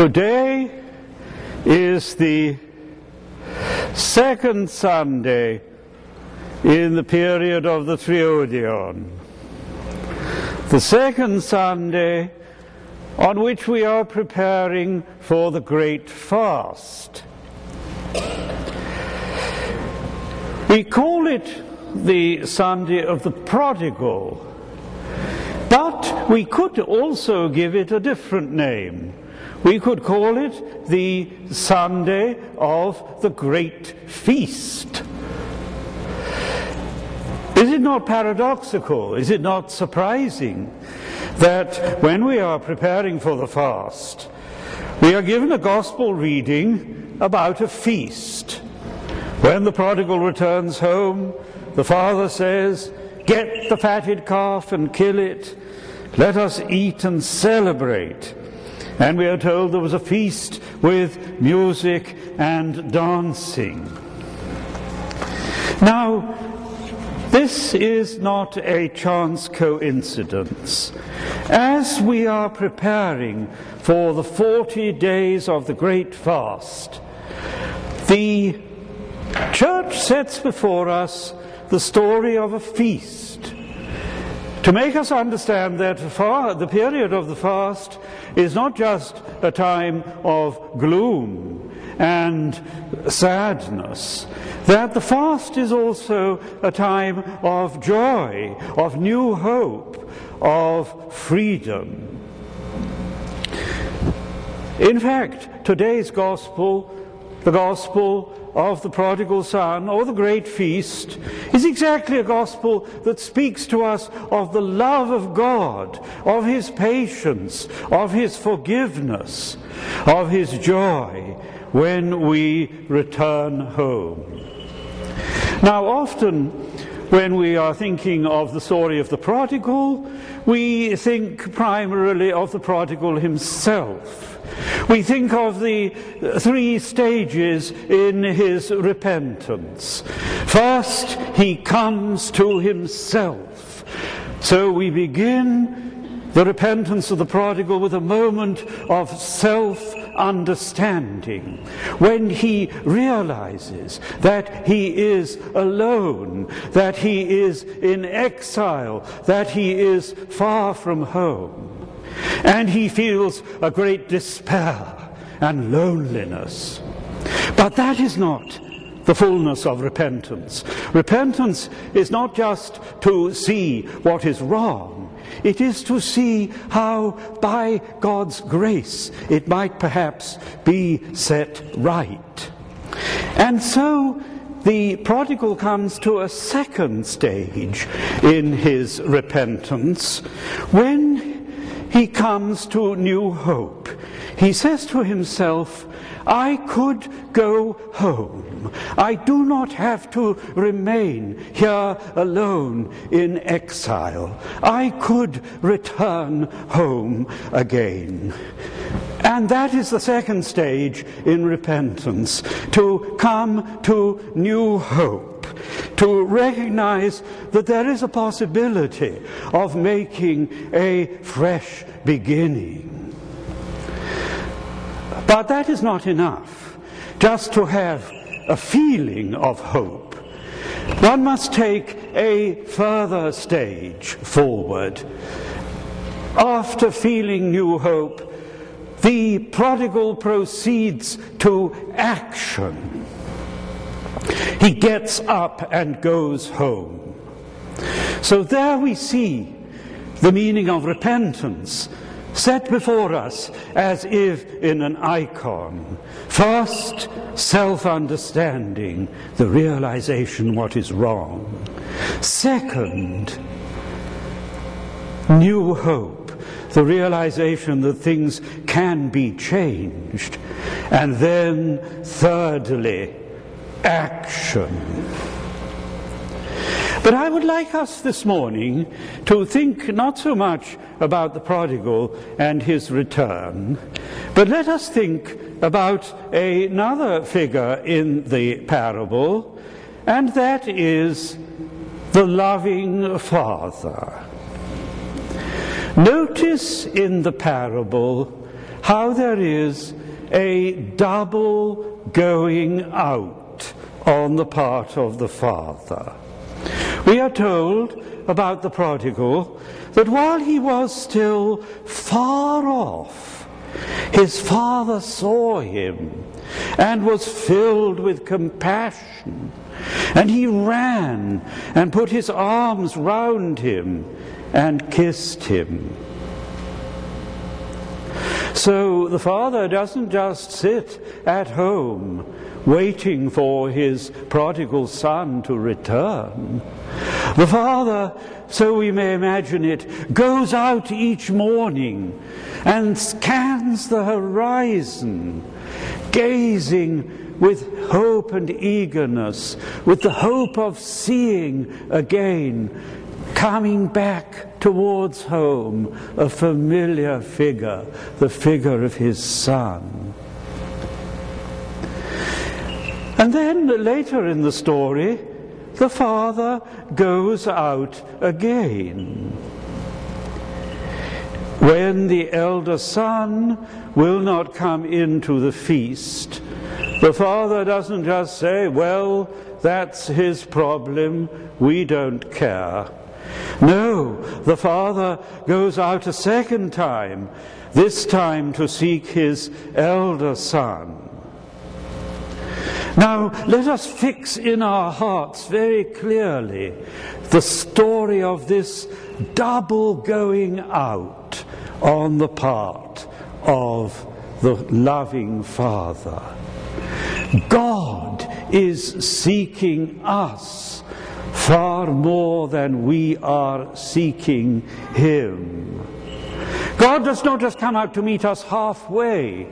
Today is the second Sunday in the period of the Triodion. The second Sunday on which we are preparing for the great fast. We call it the Sunday of the prodigal, but we could also give it a different name. We could call it the Sunday of the Great Feast. Is it not paradoxical? Is it not surprising that when we are preparing for the fast, we are given a gospel reading about a feast? When the prodigal returns home, the father says, Get the fatted calf and kill it. Let us eat and celebrate. And we are told there was a feast with music and dancing. Now, this is not a chance coincidence. As we are preparing for the 40 days of the great fast, the church sets before us the story of a feast to make us understand that the period of the fast is not just a time of gloom and sadness, that the fast is also a time of joy, of new hope, of freedom. In fact, today's gospel, the gospel of the prodigal son or the great feast is exactly a gospel that speaks to us of the love of God, of his patience, of his forgiveness, of his joy when we return home. Now, often when we are thinking of the story of the prodigal, we think primarily of the prodigal himself. We think of the three stages in his repentance. First, he comes to himself. So we begin the repentance of the prodigal with a moment of self understanding when he realizes that he is alone, that he is in exile, that he is far from home. And he feels a great despair and loneliness. But that is not the fullness of repentance. Repentance is not just to see what is wrong, it is to see how, by God's grace, it might perhaps be set right. And so the prodigal comes to a second stage in his repentance when he comes to new hope. He says to himself, I could go home. I do not have to remain here alone in exile. I could return home again. And that is the second stage in repentance to come to new hope to recognize that there is a possibility of making a fresh beginning. But that is not enough, just to have a feeling of hope. One must take a further stage forward. After feeling new hope, the prodigal proceeds to action. He gets up and goes home. So there we see the meaning of repentance set before us as if in an icon. First, self understanding, the realization what is wrong. Second, new hope, the realization that things can be changed. And then, thirdly, action. But I would like us this morning to think not so much about the prodigal and his return, but let us think about another figure in the parable, and that is the loving father. Notice in the parable how there is a double going out on the part of the Father. We are told about the prodigal that while he was still far off, his father saw him and was filled with compassion. And he ran and put his arms round him and kissed him. So the father doesn't just sit at home waiting for his prodigal son to return. The father, so we may imagine it, goes out each morning and scans the horizon, gazing with hope and eagerness, with the hope of seeing again, coming back towards home, a familiar figure, the figure of his son. And then later in the story, the father goes out again. When the elder son will not come into the feast, the father doesn't just say, Well, that's his problem, we don't care. No, the father goes out a second time, this time to seek his elder son. Now, let us fix in our hearts very clearly the story of this double going out on the part of the loving Father. God is seeking us far more than we are seeking Him. God does not just come out to meet us halfway,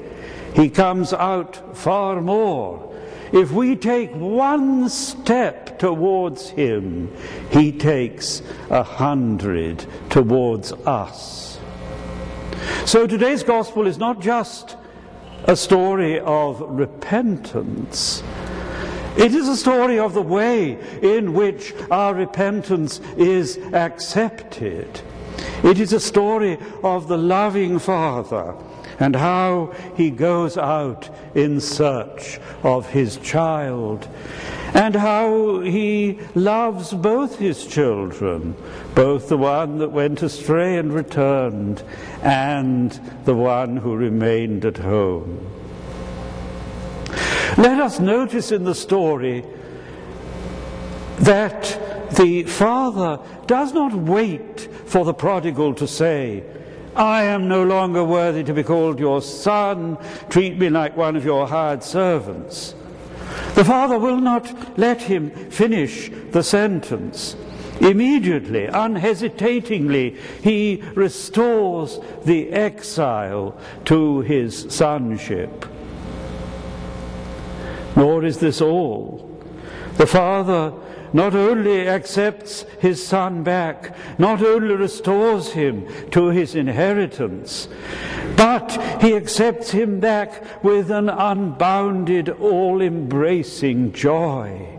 He comes out far more if we take one step towards Him, He takes a hundred towards us. So today's gospel is not just a story of repentance. It is a story of the way in which our repentance is accepted. It is a story of the loving Father and how he goes out in search of his child, and how he loves both his children, both the one that went astray and returned, and the one who remained at home. Let us notice in the story that the father does not wait for the prodigal to say, I am no longer worthy to be called your son. Treat me like one of your hired servants. The father will not let him finish the sentence. Immediately, unhesitatingly, he restores the exile to his sonship. Nor is this all. The father not only accepts his son back, not only restores him to his inheritance, but he accepts him back with an unbounded, all embracing joy.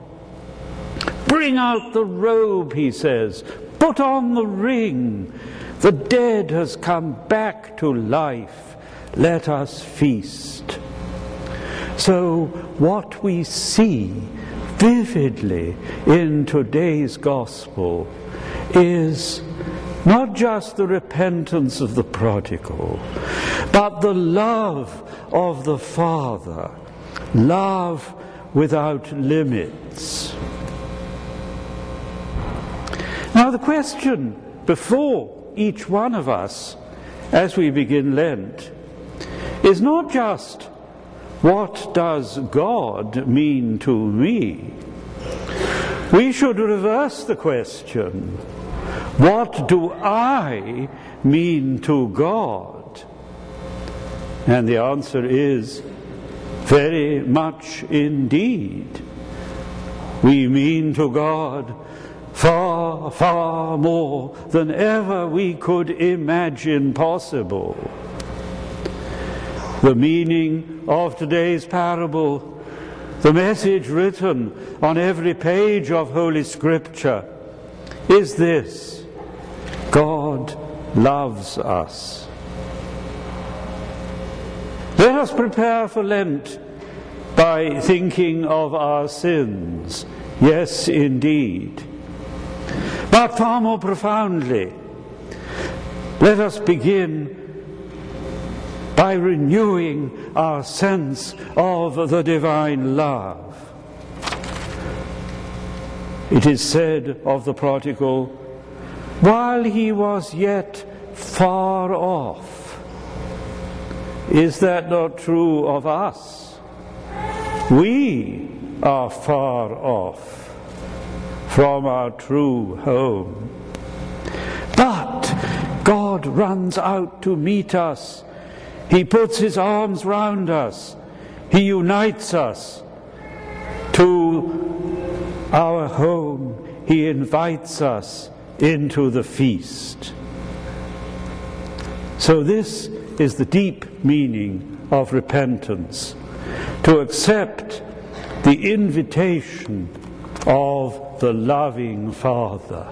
Bring out the robe, he says, put on the ring. The dead has come back to life. Let us feast. So, what we see vividly in today's gospel is not just the repentance of the prodigal, but the love of the Father, love without limits. Now, the question before each one of us as we begin Lent is not just what does God mean to me? We should reverse the question What do I mean to God? And the answer is very much indeed. We mean to God far, far more than ever we could imagine possible. The meaning of today's parable, the message written on every page of Holy Scripture, is this God loves us. Let us prepare for Lent by thinking of our sins. Yes, indeed. But far more profoundly, let us begin by renewing our sense of the divine love. It is said of the prodigal, while he was yet far off. Is that not true of us? We are far off from our true home. But God runs out to meet us. He puts his arms round us. He unites us to our home. He invites us into the feast. So, this is the deep meaning of repentance to accept the invitation of the loving Father.